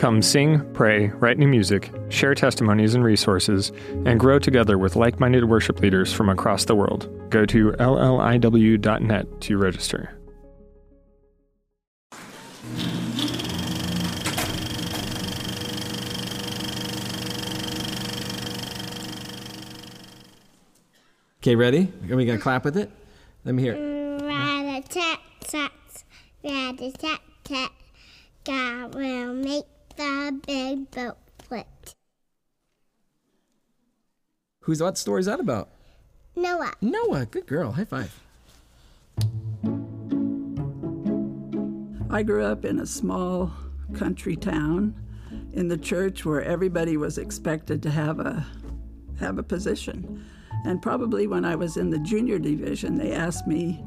Come sing, pray, write new music, share testimonies and resources, and grow together with like minded worship leaders from across the world. Go to lliw.net to register. Okay, ready? Are we gonna clap with it? Let me hear it. Rat-a-tat-tat, rat-a-tat-tat. God will make the big boat float. Who's what story is that about? Noah. Noah. Good girl. High five. I grew up in a small country town in the church where everybody was expected to have a have a position. And probably when I was in the junior division, they asked me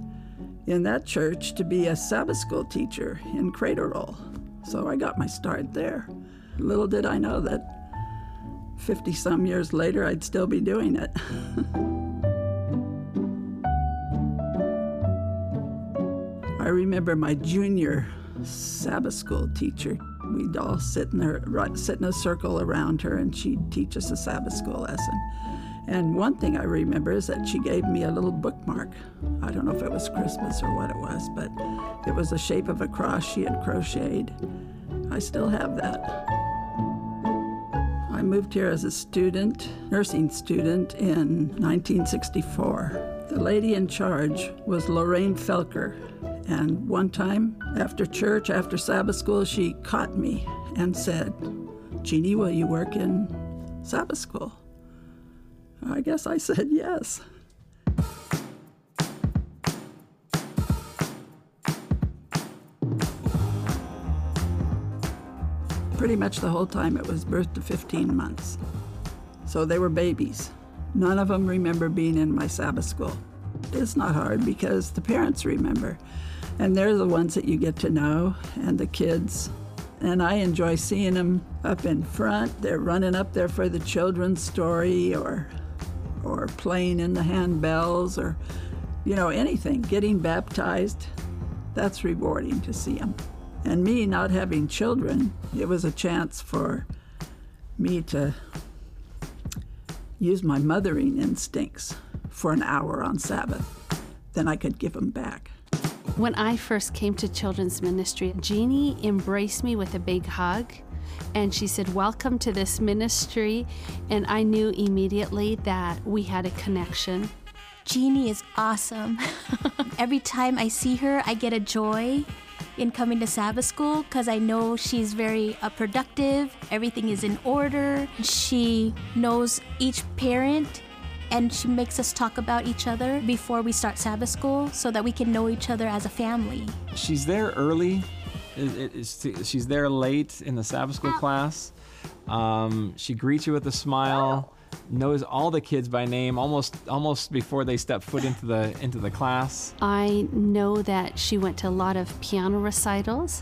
in that church to be a Sabbath school teacher in cradle roll. So I got my start there. Little did I know that 50 some years later, I'd still be doing it. I remember my junior Sabbath school teacher. We'd all sit in, right, sit in a circle around her, and she'd teach us a Sabbath school lesson. And one thing I remember is that she gave me a little bookmark. I don't know if it was Christmas or what it was, but it was the shape of a cross she had crocheted. I still have that. I moved here as a student, nursing student, in 1964. The lady in charge was Lorraine Felker. And one time after church, after Sabbath school, she caught me and said, Jeannie, will you work in Sabbath school? I guess I said yes. Pretty much the whole time it was birth to 15 months. So they were babies. None of them remember being in my Sabbath school. It's not hard because the parents remember, and they're the ones that you get to know, and the kids. And I enjoy seeing them up in front. They're running up there for the children's story or or playing in the handbells or, you know, anything, getting baptized. That's rewarding to see them. And me not having children, it was a chance for me to use my mothering instincts for an hour on Sabbath. Then I could give them back. When I first came to children's ministry, Jeannie embraced me with a big hug and she said, Welcome to this ministry. And I knew immediately that we had a connection. Jeannie is awesome. Every time I see her, I get a joy in coming to Sabbath school because I know she's very uh, productive, everything is in order. She knows each parent and she makes us talk about each other before we start Sabbath school so that we can know each other as a family. She's there early it, it, she's there late in the Sabbath school class. Um, she greets you with a smile, knows all the kids by name almost almost before they step foot into the into the class. I know that she went to a lot of piano recitals.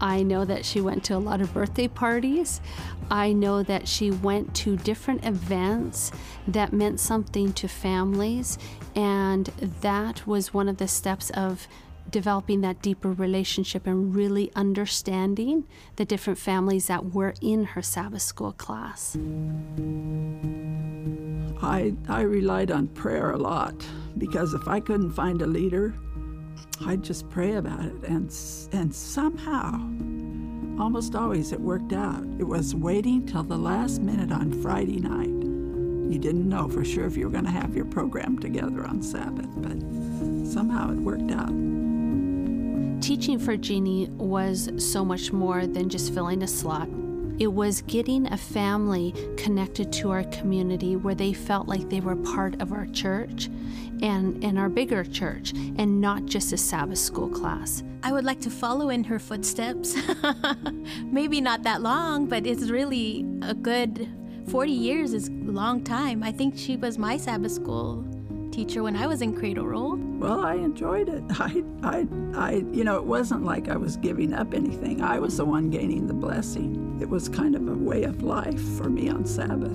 I know that she went to a lot of birthday parties. I know that she went to different events that meant something to families, and that was one of the steps of developing that deeper relationship and really understanding the different families that were in her Sabbath school class. I, I relied on prayer a lot because if I couldn't find a leader, I'd just pray about it. And, and somehow, almost always it worked out. It was waiting till the last minute on Friday night. You didn't know for sure if you were going to have your program together on Sabbath, but somehow it worked out. Teaching for Jeannie was so much more than just filling a slot. It was getting a family connected to our community where they felt like they were part of our church and, and our bigger church and not just a Sabbath school class. I would like to follow in her footsteps. Maybe not that long, but it's really a good 40 years is a long time. I think she was my Sabbath school teacher when I was in Cradle Roll. Well, I enjoyed it. I, I, I, you know, it wasn't like I was giving up anything. I was the one gaining the blessing. It was kind of a way of life for me on Sabbath.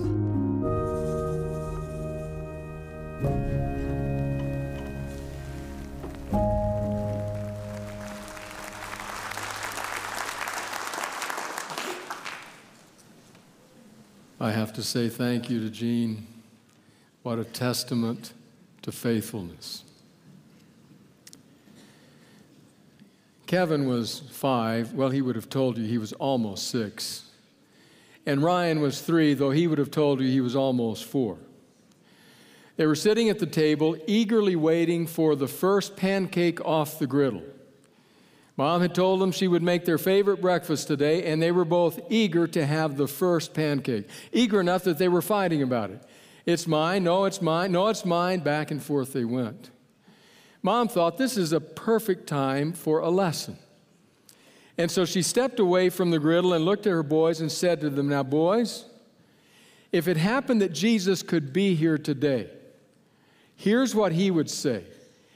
I have to say thank you to Jean. What a testament to faithfulness. Kevin was five. Well, he would have told you he was almost six. And Ryan was three, though he would have told you he was almost four. They were sitting at the table, eagerly waiting for the first pancake off the griddle. Mom had told them she would make their favorite breakfast today, and they were both eager to have the first pancake. Eager enough that they were fighting about it. It's mine, no, it's mine, no, it's mine. Back and forth they went. Mom thought this is a perfect time for a lesson. And so she stepped away from the griddle and looked at her boys and said to them, Now, boys, if it happened that Jesus could be here today, here's what he would say.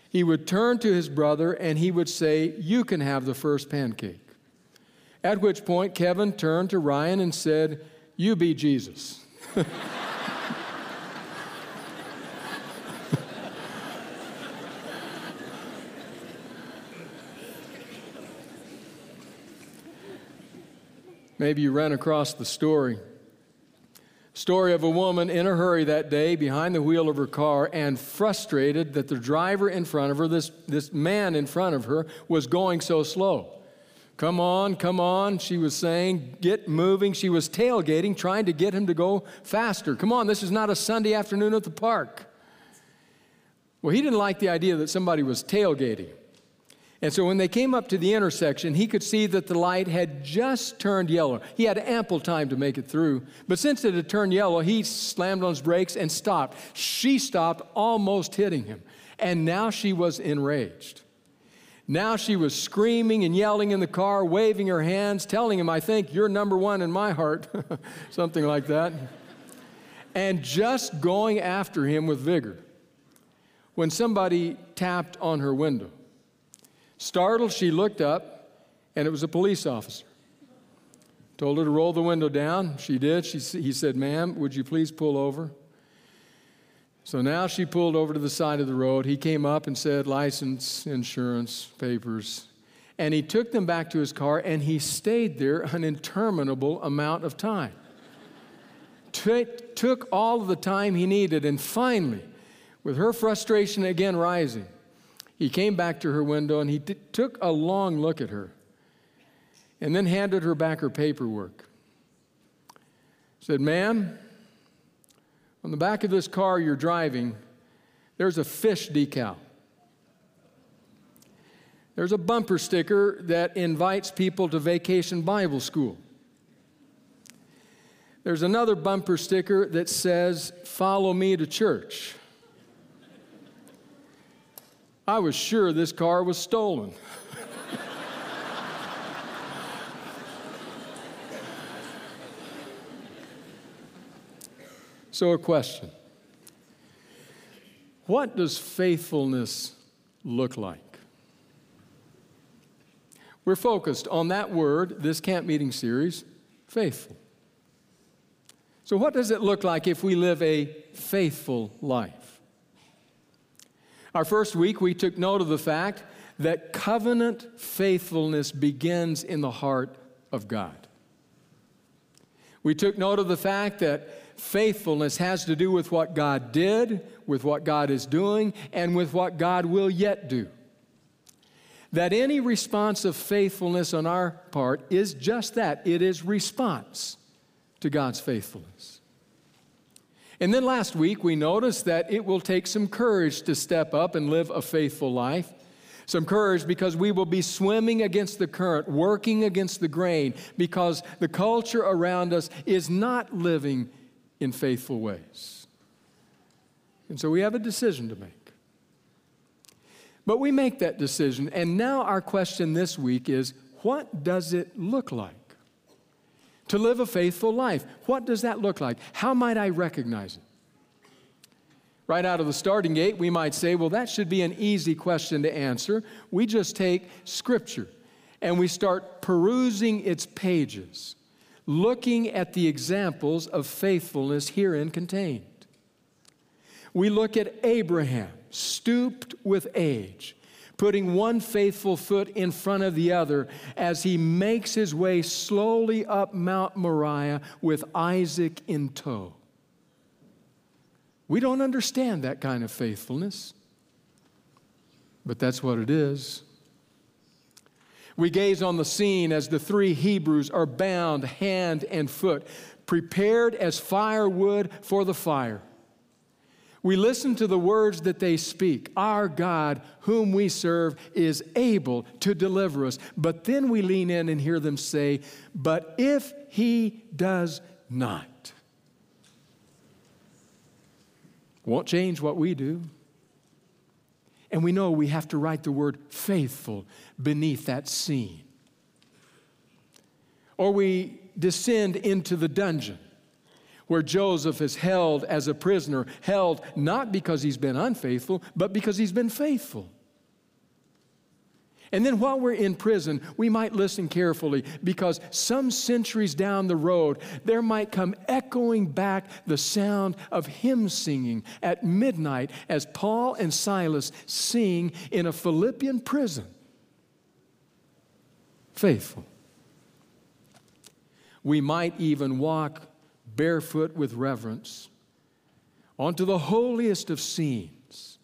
He would turn to his brother and he would say, You can have the first pancake. At which point, Kevin turned to Ryan and said, You be Jesus. Maybe you ran across the story. Story of a woman in a hurry that day behind the wheel of her car and frustrated that the driver in front of her, this, this man in front of her, was going so slow. Come on, come on, she was saying, get moving. She was tailgating, trying to get him to go faster. Come on, this is not a Sunday afternoon at the park. Well, he didn't like the idea that somebody was tailgating. And so when they came up to the intersection, he could see that the light had just turned yellow. He had ample time to make it through. But since it had turned yellow, he slammed on his brakes and stopped. She stopped, almost hitting him. And now she was enraged. Now she was screaming and yelling in the car, waving her hands, telling him, I think you're number one in my heart, something like that. and just going after him with vigor. When somebody tapped on her window, Startled, she looked up, and it was a police officer. Told her to roll the window down. She did. She, he said, Ma'am, would you please pull over? So now she pulled over to the side of the road. He came up and said, License, insurance, papers. And he took them back to his car and he stayed there an interminable amount of time. T- took all of the time he needed, and finally, with her frustration again rising, he came back to her window and he t- took a long look at her and then handed her back her paperwork. Said, Ma'am, on the back of this car you're driving, there's a fish decal. There's a bumper sticker that invites people to vacation Bible school. There's another bumper sticker that says, Follow me to church. I was sure this car was stolen. so, a question What does faithfulness look like? We're focused on that word, this camp meeting series, faithful. So, what does it look like if we live a faithful life? Our first week, we took note of the fact that covenant faithfulness begins in the heart of God. We took note of the fact that faithfulness has to do with what God did, with what God is doing, and with what God will yet do. That any response of faithfulness on our part is just that it is response to God's faithfulness. And then last week, we noticed that it will take some courage to step up and live a faithful life. Some courage because we will be swimming against the current, working against the grain, because the culture around us is not living in faithful ways. And so we have a decision to make. But we make that decision, and now our question this week is what does it look like to live a faithful life. What does that look like? How might I recognize it? Right out of the starting gate, we might say, well, that should be an easy question to answer. We just take Scripture and we start perusing its pages, looking at the examples of faithfulness herein contained. We look at Abraham, stooped with age, putting one faithful foot in front of the other as he makes his way slowly up Mount Moriah with Isaac in tow. We don't understand that kind of faithfulness, but that's what it is. We gaze on the scene as the three Hebrews are bound hand and foot, prepared as firewood for the fire. We listen to the words that they speak. Our God, whom we serve, is able to deliver us. But then we lean in and hear them say, But if he does not, won't change what we do. And we know we have to write the word faithful beneath that scene. Or we descend into the dungeon where Joseph is held as a prisoner, held not because he's been unfaithful, but because he's been faithful. And then while we're in prison, we might listen carefully because some centuries down the road, there might come echoing back the sound of hymn singing at midnight as Paul and Silas sing in a Philippian prison. Faithful. We might even walk barefoot with reverence onto the holiest of scenes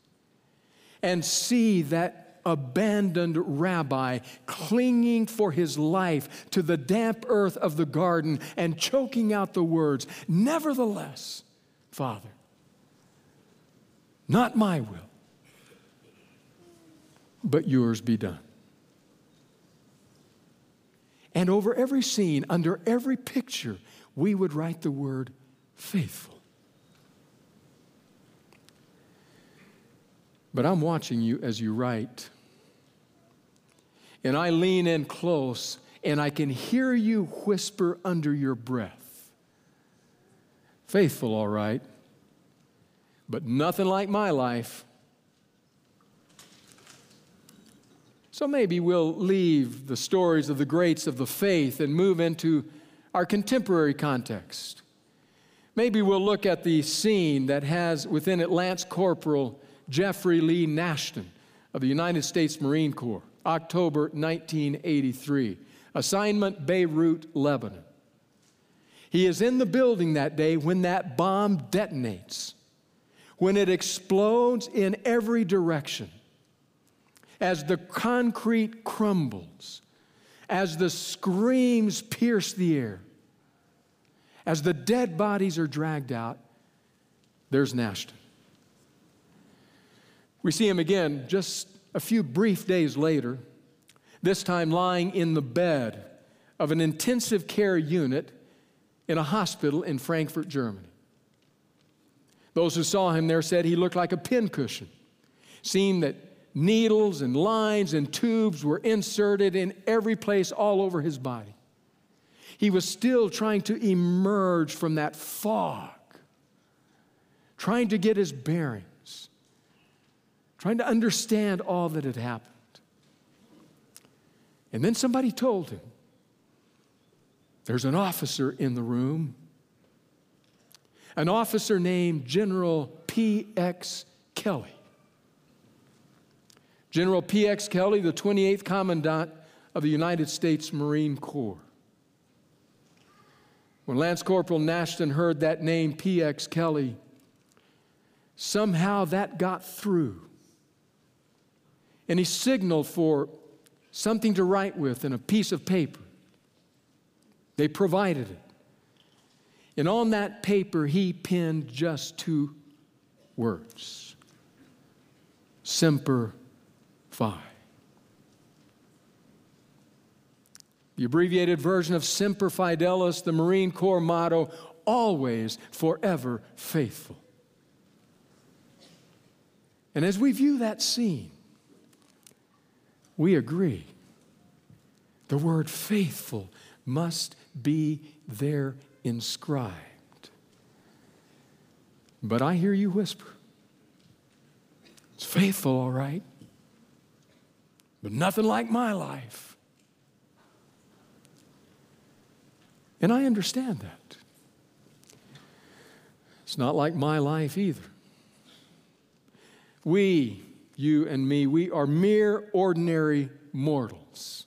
and see that abandoned rabbi clinging for his life to the damp earth of the garden and choking out the words, Nevertheless, Father, not my will, but yours be done. And over every scene, under every picture, we would write the word faithful. But I'm watching you as you write. And I lean in close and I can hear you whisper under your breath. Faithful, all right, but nothing like my life. So maybe we'll leave the stories of the greats of the faith and move into our contemporary context. Maybe we'll look at the scene that has within it Lance Corporal Jeffrey Lee Nashton of the United States Marine Corps, October 1983, assignment Beirut, Lebanon. He is in the building that day when that bomb detonates, when it explodes in every direction, as the concrete crumbles, as the screams pierce the air. As the dead bodies are dragged out, there's Nashton. We see him again just a few brief days later, this time lying in the bed of an intensive care unit in a hospital in Frankfurt, Germany. Those who saw him there said he looked like a pincushion, seeing that needles and lines and tubes were inserted in every place all over his body. He was still trying to emerge from that fog, trying to get his bearings, trying to understand all that had happened. And then somebody told him there's an officer in the room, an officer named General P.X. Kelley. General P.X. Kelley, the 28th Commandant of the United States Marine Corps. When Lance Corporal Nashton heard that name, P.X. Kelley, somehow that got through. And he signaled for something to write with and a piece of paper. They provided it. And on that paper, he penned just two words Semper Fi. The abbreviated version of Semper Fidelis, the Marine Corps motto, always, forever faithful. And as we view that scene, we agree. The word faithful must be there inscribed. But I hear you whisper. It's faithful, all right, but nothing like my life. And I understand that. It's not like my life either. We, you and me, we are mere ordinary mortals.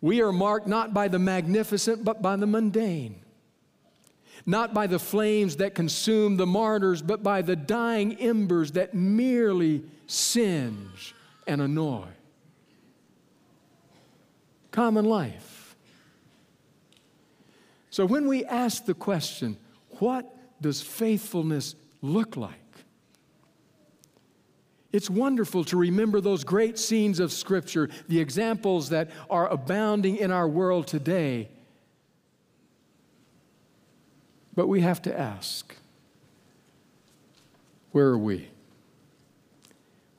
We are marked not by the magnificent, but by the mundane. Not by the flames that consume the martyrs, but by the dying embers that merely singe and annoy. Common life. So when we ask the question, what does faithfulness look like? It's wonderful to remember those great scenes of Scripture, the examples that are abounding in our world today. But we have to ask where are we?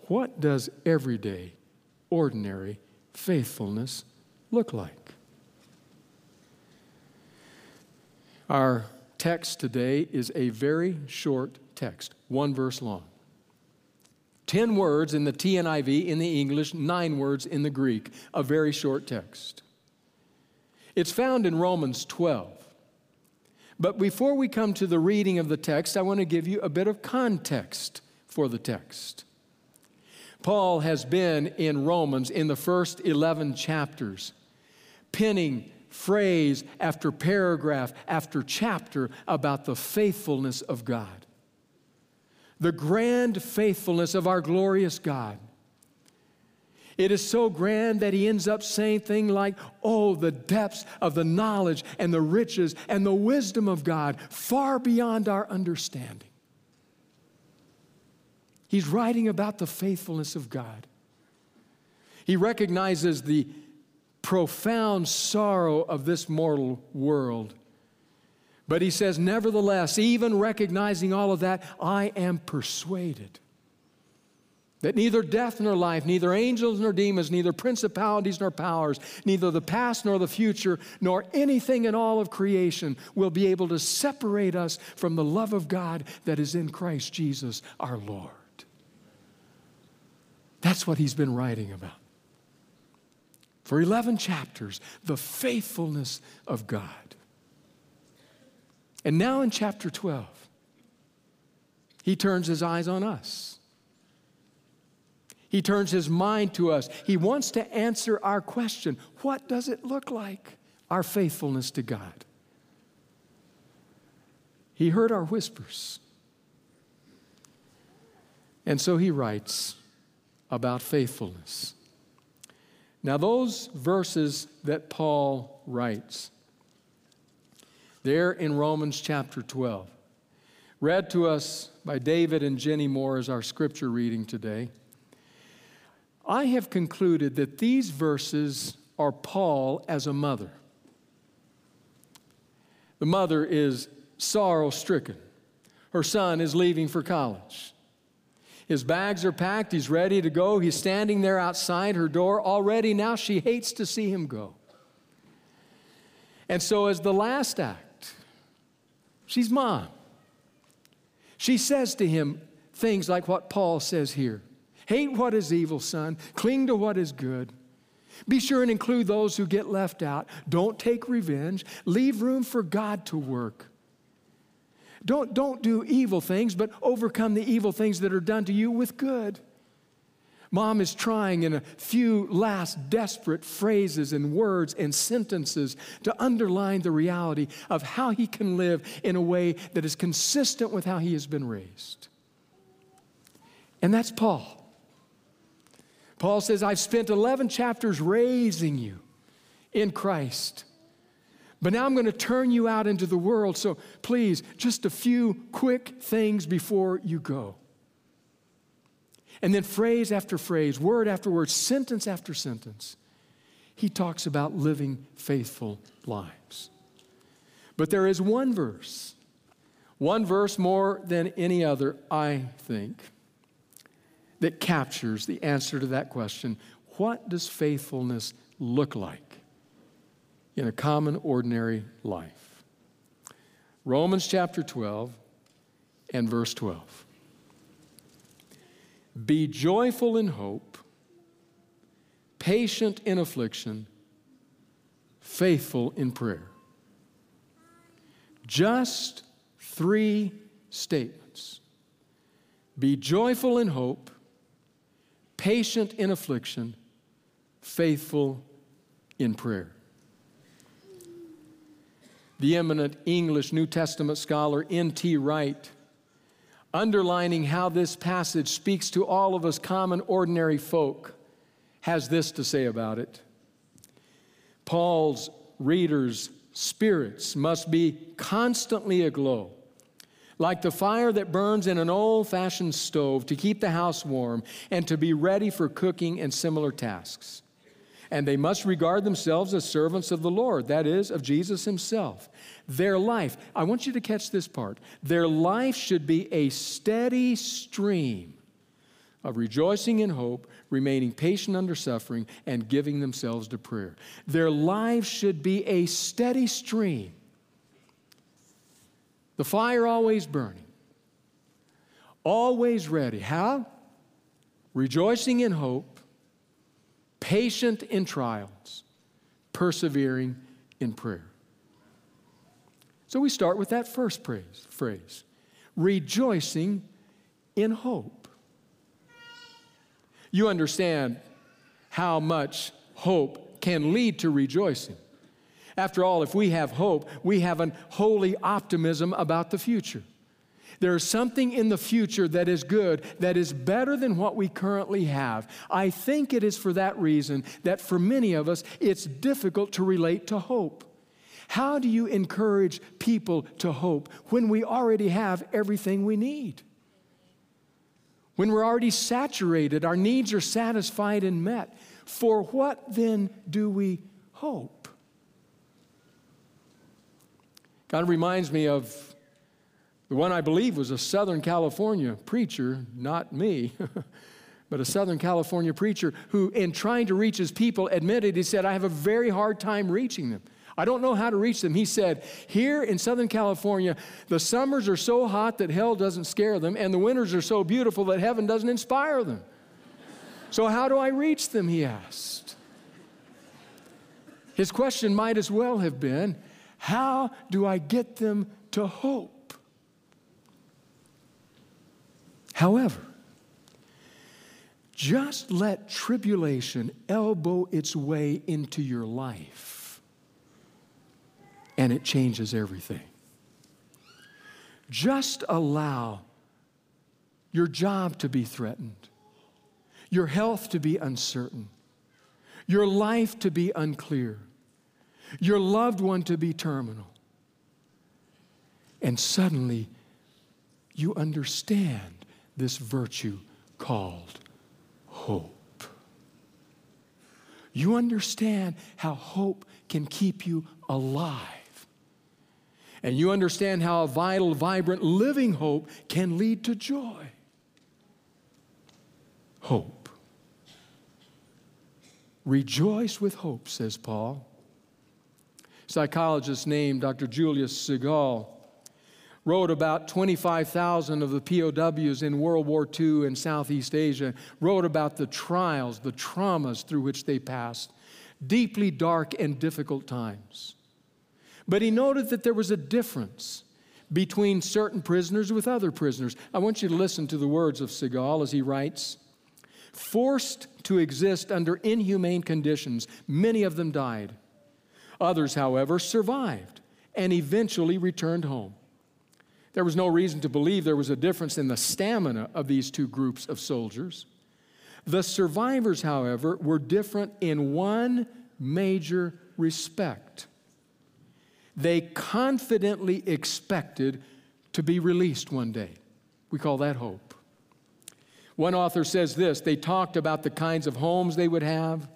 What does everyday, ordinary faithfulness look like? Our text today is a very short text, one verse long. 10 words in the TNIV in the English, nine words in the Greek, a very short text. It's found in Romans 12. But before we come to the reading of the text, I want to give you a bit of context for the text. Paul has been in Romans in the first 11 chapters, penning phrase after paragraph after chapter about the faithfulness of God the grand faithfulness of our glorious God. It is so grand that he ends up saying things like, Oh, the depths of the knowledge and the riches and the wisdom of God, far beyond our understanding. He's writing about the faithfulness of God. He recognizes the profound sorrow of this mortal world but he says, Nevertheless, even recognizing all of that, I am persuaded that neither death nor life, neither angels nor demons, neither principalities nor powers, neither the past nor the future, nor anything in all of creation will be able to separate us from the love of God that is in Christ Jesus our Lord. That's what he's been writing about. For 11 chapters, the faithfulness of God. And now in chapter 12, he turns his eyes on us. He turns his mind to us. He wants to answer our question what does it look like, our faithfulness to God? He heard our whispers. And so he writes about faithfulness. Now, those verses that Paul writes, there in Romans chapter 12. Read to us by David and Jenny Moore as our scripture reading today. I have concluded that these verses are Paul as a mother. The mother is sorrow stricken. Her son is leaving for college. His bags are packed. He's ready to go. He's standing there outside her door. Already now she hates to see him go. And so, as the last act, She's mom. She says to him things like what Paul says here Hate what is evil, son. Cling to what is good. Be sure and include those who get left out. Don't take revenge. Leave room for God to work. Don't, don't do evil things, but overcome the evil things that are done to you with good. Mom is trying in a few last desperate phrases and words and sentences to underline the reality of how he can live in a way that is consistent with how he has been raised. And that's Paul. Paul says, I've spent 11 chapters raising you in Christ. But now I'm going to turn you out into the world. So please, just a few quick things before you go. And then phrase after phrase, word after word, sentence after sentence, he talks about living faithful lives. But there is one verse, one verse more than any other, I think, that captures the answer to that question what does faithfulness look like? In a common, ordinary life. Romans chapter 12 and verse 12. Be joyful in hope, patient in affliction, faithful in prayer. Just three statements. Be joyful in hope, patient in affliction, faithful in prayer. The eminent English New Testament scholar N.T. Wright, underlining how this passage speaks to all of us common, ordinary folk, has this to say about it. Paul's readers' spirits must be constantly aglow like the fire that burns in an old fashioned stove to keep the house warm and to be ready for cooking and similar tasks. And they must regard themselves as servants of the Lord, that is, of Jesus Himself. Their life, I want you to catch this part, their life should be a steady stream of rejoicing in hope, remaining patient under suffering, and giving themselves to prayer. Their lives should be a steady stream the fire always burning, always ready. How? Rejoicing in hope, patient in trials, persevering in prayer. So we start with that first phrase, phrase rejoicing in hope. You understand how much hope can lead to rejoicing. After all, if we have hope, we have an holy optimism about the future. There is something in the future that is good, that is better than what we currently have. I think it is for that reason that for many of us, it's difficult to relate to hope. How do you encourage people to hope when we already have everything we need? When we're already saturated, our needs are satisfied and met. For what then do we hope? God reminds me of the one I believe was a Southern California preacher, not me, but a Southern California preacher who, in trying to reach his people, admitted, he said, I have a very hard time reaching them. I don't know how to reach them. He said, Here in Southern California, the summers are so hot that hell doesn't scare them, and the winters are so beautiful that heaven doesn't inspire them. so, how do I reach them? He asked. His question might as well have been how do I get them to hope? However, just let tribulation elbow its way into your life, and it changes everything. Just allow your job to be threatened, your health to be uncertain, your life to be unclear your loved one to be terminal. And suddenly, you understand this virtue called hope. You understand how hope can keep you alive. And you understand how a vital, vibrant, living hope can lead to joy. Hope. Rejoice with hope, says Paul psychologist named Dr. Julius Segal wrote about 25,000 of the POWs in World War II in Southeast Asia, wrote about the trials, the traumas through which they passed, deeply dark and difficult times. But he noted that there was a difference between certain prisoners with other prisoners. I want you to listen to the words of Segal as he writes Forced to exist under inhumane conditions, many of them died. Others, however, survived and eventually returned home. There was no reason to believe there was a difference in the stamina of these two groups of soldiers. The survivors, however, were different in one major respect. They confidently expected to be released one day. We call that hope. One author says this they talked about the kinds of homes they would have,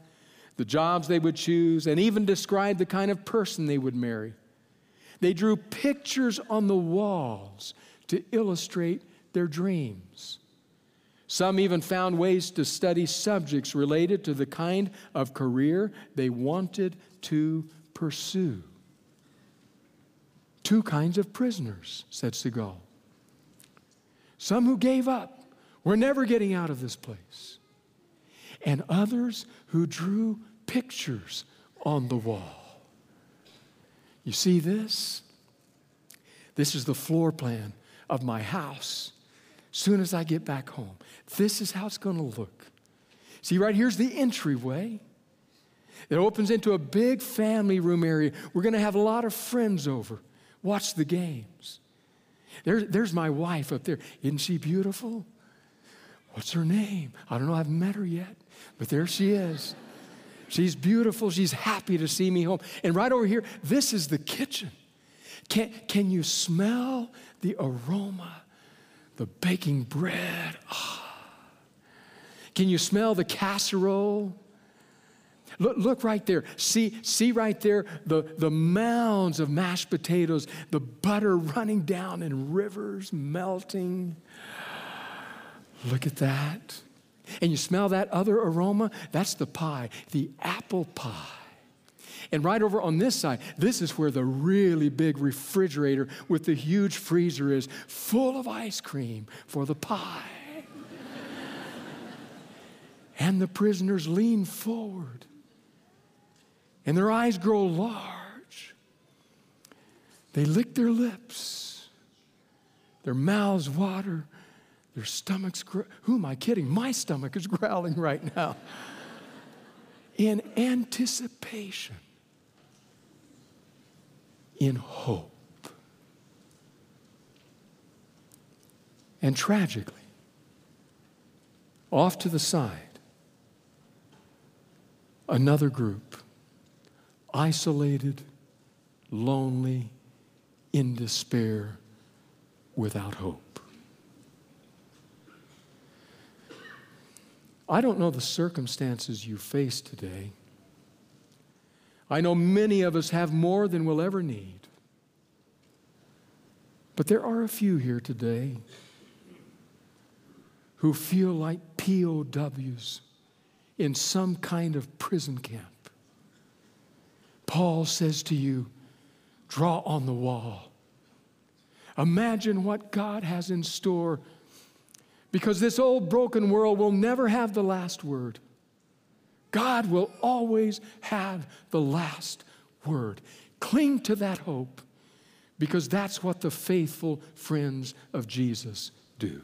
the jobs they would choose, and even described the kind of person they would marry. They drew pictures on the walls to illustrate their dreams. Some even found ways to study subjects related to the kind of career they wanted to pursue. Two kinds of prisoners, said Segal. Some who gave up, we're never getting out of this place. And others who drew pictures on the wall. You see this? This is the floor plan of my house. Soon as I get back home, this is how it's going to look. See, right here's the entryway. It opens into a big family room area. We're going to have a lot of friends over, watch the games. There, there's my wife up there. Isn't she beautiful? What's her name? I don't know. I haven't met her yet, but there she is. She's beautiful. She's happy to see me home. And right over here, this is the kitchen. Can, can you smell the aroma, the baking bread? Oh. Can you smell the casserole? Look, look right there. See, see right there the, the mounds of mashed potatoes, the butter running down in rivers, melting. Look at that. And you smell that other aroma? That's the pie, the apple pie. And right over on this side, this is where the really big refrigerator with the huge freezer is, full of ice cream for the pie. and the prisoners lean forward and their eyes grow large. They lick their lips, their mouths water, their stomachs. Gr- Who am I kidding? My stomach is growling right now. In anticipation, in hope. And tragically, off to the side, another group isolated, lonely, in despair, without hope. I don't know the circumstances you face today. I know many of us have more than we'll ever need. But there are a few here today who feel like POWs in some kind of prison camp. Paul says to you, draw on the wall. Imagine what God has in store because this old broken world will never have the last word. God will always have the last word. Cling to that hope because that's what the faithful friends of Jesus do.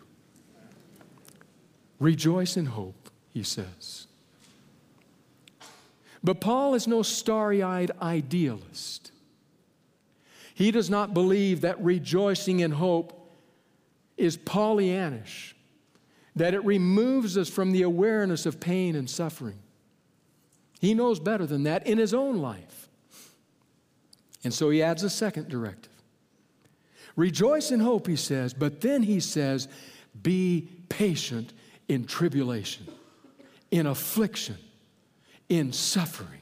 Rejoice in hope, he says. But Paul is no starry eyed idealist. He does not believe that rejoicing in hope is Pollyannish, that it removes us from the awareness of pain and suffering. He knows better than that in his own life. And so he adds a second directive. Rejoice in hope, he says, but then he says, be patient in tribulation, in affliction in suffering.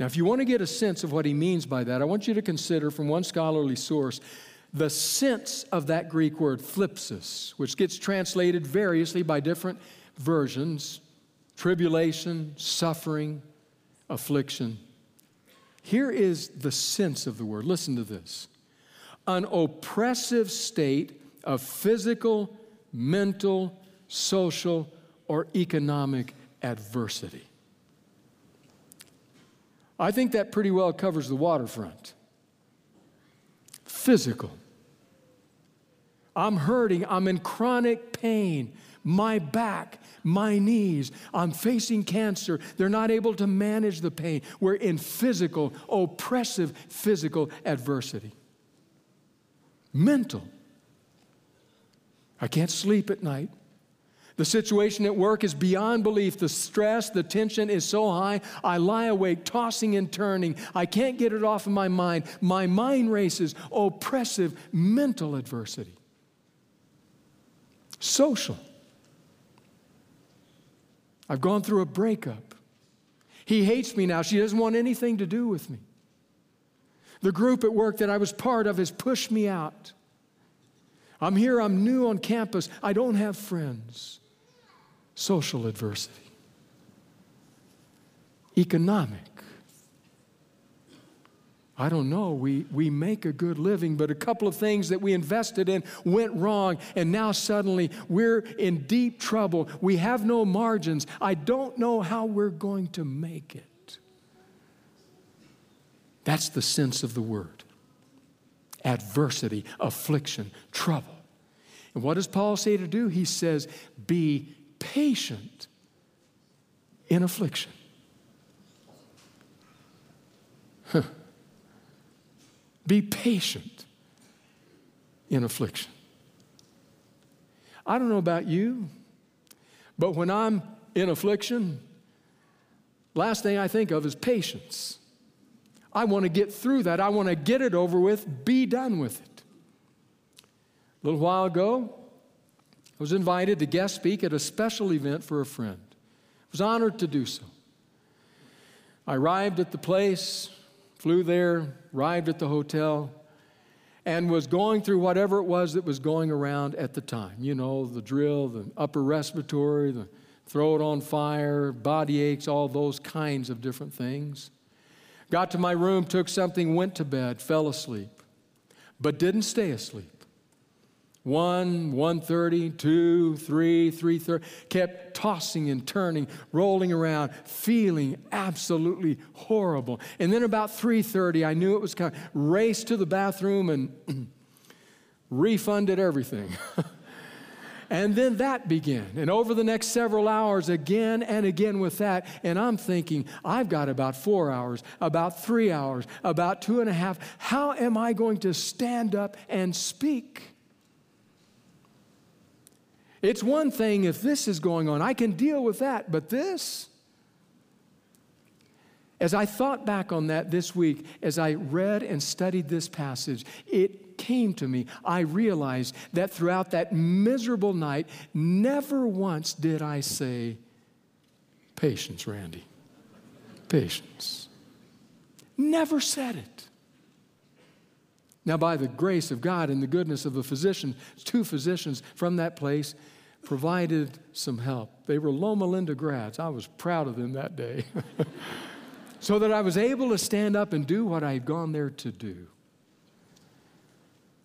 Now, if you want to get a sense of what he means by that, I want you to consider from one scholarly source the sense of that Greek word, thlipsis, which gets translated variously by different versions tribulation, suffering, affliction. Here is the sense of the word. Listen to this an oppressive state of physical, mental, social, or economic adversity. I think that pretty well covers the waterfront. Physical. I'm hurting. I'm in chronic pain. My back, my knees. I'm facing cancer. They're not able to manage the pain. We're in physical, oppressive physical adversity. Mental. I can't sleep at night. The situation at work is beyond belief. The stress, the tension is so high, I lie awake, tossing and turning. I can't get it off of my mind. My mind races. Oppressive mental adversity. Social. I've gone through a breakup. He hates me now. She doesn't want anything to do with me. The group at work that I was part of has pushed me out. I'm here, I'm new on campus, I don't have friends social adversity, economic I don't know. We, we make a good living, but a couple of things that we invested in went wrong, and now suddenly we're in deep trouble. We have no margins. I don't know how we're going to make it. That's the sense of the word adversity, affliction, trouble. And what does Paul say to do? He says, Be patient in affliction. Huh. Be patient in affliction. I don't know about you, but when I'm in affliction, last thing I think of is patience. I want to get through that. I want to get it over with, be done with it. A little while ago, I was invited to guest speak at a special event for a friend. I was honored to do so. I arrived at the place, flew there, arrived at the hotel, and was going through whatever it was that was going around at the time. You know, the drill, the upper respiratory, the throat on fire, body aches, all those kinds of different things. Got to my room, took something, went to bed, fell asleep, but didn't stay asleep. 1, 130, 2, 3, 330, kept tossing and turning, rolling around, feeling absolutely horrible. And then about 3:30, I knew it was coming. Raced to the bathroom and refunded everything. and then that began. And over the next several hours, again and again with that. And I'm thinking, I've got about four hours, about three hours, about two and a half. How am I going to stand up and speak? It's one thing if this is going on, I can deal with that, but this? As I thought back on that this week, as I read and studied this passage, it came to me. I realized that throughout that miserable night, never once did I say, Patience, Randy. Patience. Never said it. Now, by the grace of God and the goodness of the physician, two physicians from that place provided some help. They were Loma Linda grads. I was proud of them that day. so that I was able to stand up and do what I had gone there to do.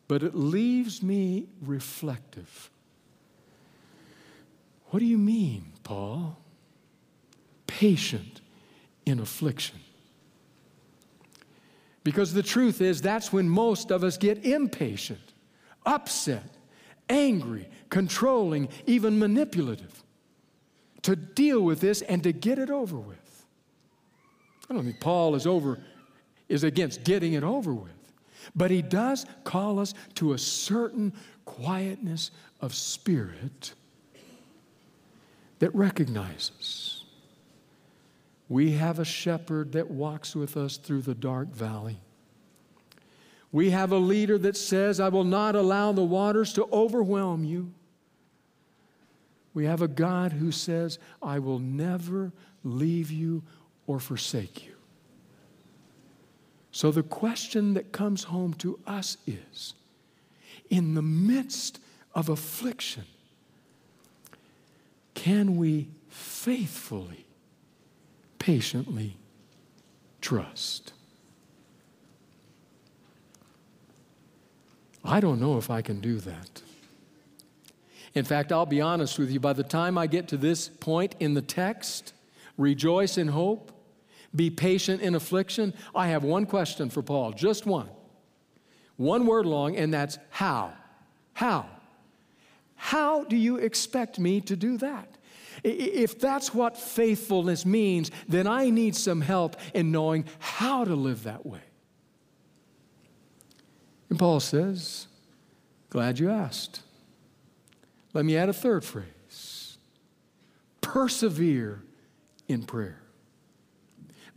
But it leaves me reflective. What do you mean, Paul? Patient in affliction. Because the truth is, that's when most of us get impatient, upset, angry, controlling, even manipulative to deal with this and to get it over with. I don't think Paul is over is against getting it over with. But he does call us to a certain quietness of spirit that recognizes we have a shepherd that walks with us through the dark valley. We have a leader that says, I will not allow the waters to overwhelm you. We have a God who says, I will never leave you or forsake you. So the question that comes home to us is in the midst of affliction, can we faithfully patiently trust. I don't know if I can do that. In fact, I'll be honest with you, by the time I get to this point in the text, rejoice in hope, be patient in affliction, I have one question for Paul, just one. One word long, and that's how. How? How do you expect me to do that? If that's what faithfulness means, then I need some help in knowing how to live that way. And Paul says, Glad you asked. Let me add a third phrase persevere in prayer.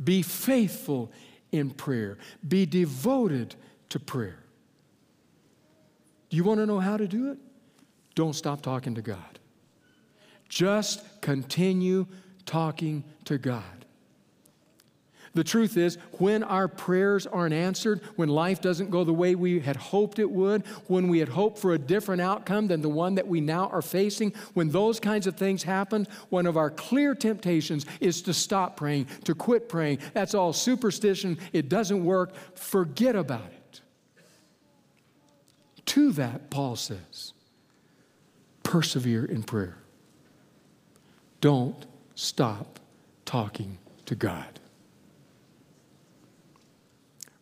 Be faithful in prayer. Be devoted to prayer. Do you want to know how to do it? Don't stop talking to God. Just continue talking to God. The truth is, when our prayers aren't answered, when life doesn't go the way we had hoped it would, when we had hoped for a different outcome than the one that we now are facing, when those kinds of things happen, one of our clear temptations is to stop praying, to quit praying. That's all superstition. It doesn't work. Forget about it. To that, Paul says, persevere in prayer. Don't stop talking to God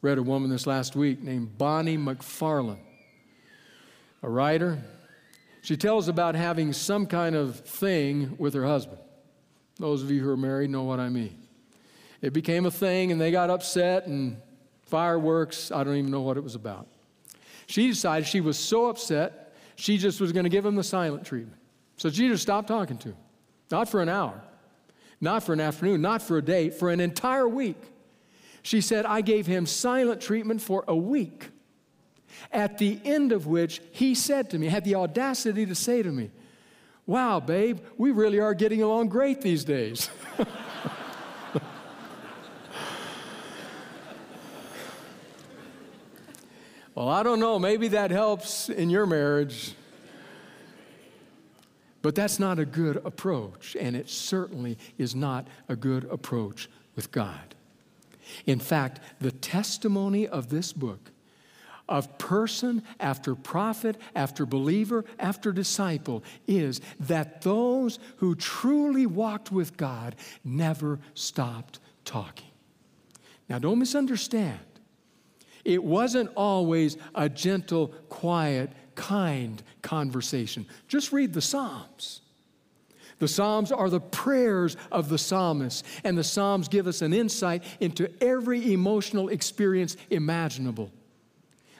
read a woman this last week named Bonnie McFarlane, a writer. She tells about having some kind of thing with her husband. Those of you who are married know what I mean. It became a thing and they got upset and fireworks. I don't even know what it was about. She decided she was so upset, she just was going to give him the silent treatment. So she just stopped talking to him. Not for an hour, not for an afternoon, not for a day, for an entire week. She said, I gave him silent treatment for a week, at the end of which he said to me, had the audacity to say to me, Wow, babe, we really are getting along great these days. well, I don't know, maybe that helps in your marriage. But that's not a good approach, and it certainly is not a good approach with God. In fact, the testimony of this book, of person after prophet, after believer, after disciple, is that those who truly walked with God never stopped talking. Now, don't misunderstand. It wasn't always a gentle, quiet, kind conversation. Just read the Psalms. The Psalms are the prayers of the psalmist, and the Psalms give us an insight into every emotional experience imaginable.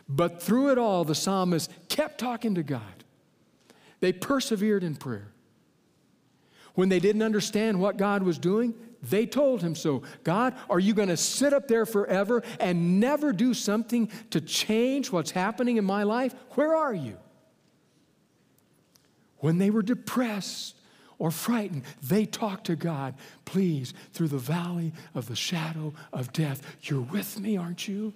But through it all, the psalmist kept talking to God. They persevered in prayer. When they didn't understand what God was doing, they told him so. God, are you going to sit up there forever and never do something to change what's happening in my life? Where are you? When they were depressed, or frightened, they talk to God. Please, through the valley of the shadow of death, you're with me, aren't you?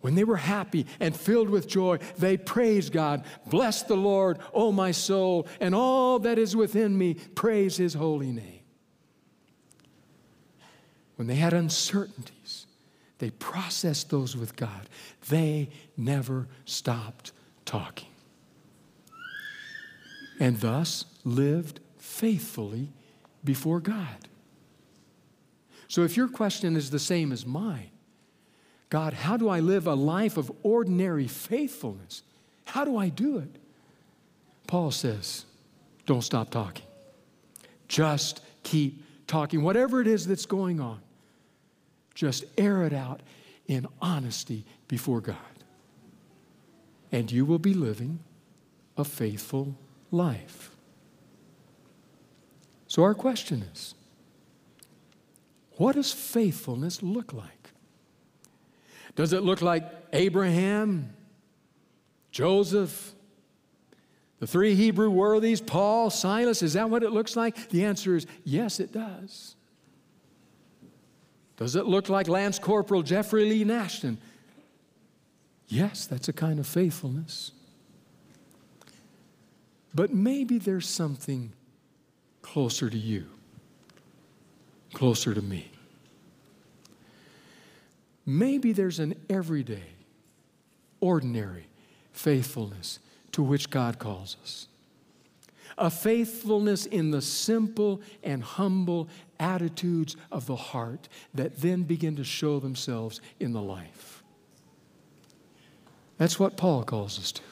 When they were happy and filled with joy, they praised God. Bless the Lord, O my soul, and all that is within me, praise his holy name. When they had uncertainties, they processed those with God. They never stopped talking and thus lived faithfully before God. So if your question is the same as mine, God, how do I live a life of ordinary faithfulness? How do I do it? Paul says, don't stop talking. Just keep talking. Whatever it is that's going on, just air it out in honesty before God. And you will be living a faithful life. So, our question is what does faithfulness look like? Does it look like Abraham, Joseph, the three Hebrew worthies, Paul, Silas? Is that what it looks like? The answer is yes, it does. Does it look like Lance Corporal Jeffrey Lee Nashton? Yes, that's a kind of faithfulness. But maybe there's something closer to you, closer to me. Maybe there's an everyday, ordinary faithfulness to which God calls us. A faithfulness in the simple and humble attitudes of the heart that then begin to show themselves in the life. That's what Paul calls us to.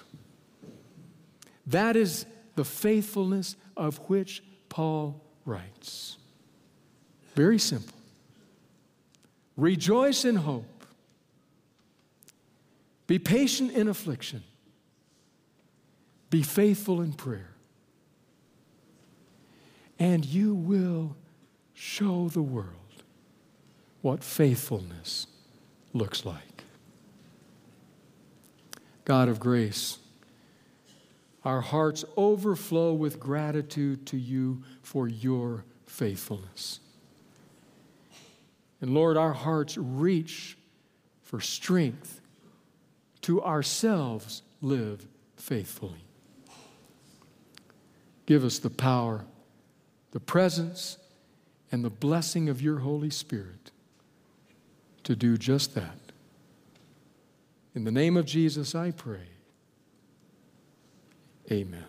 That is the faithfulness of which Paul writes. Very simple. Rejoice in hope. Be patient in affliction. Be faithful in prayer. And you will show the world what faithfulness looks like. God of grace, our hearts overflow with gratitude to you for your faithfulness. And Lord, our hearts reach for strength to ourselves live faithfully. Give us the power, the presence, and the blessing of your Holy Spirit to do just that. In the name of Jesus, I pray. Amen.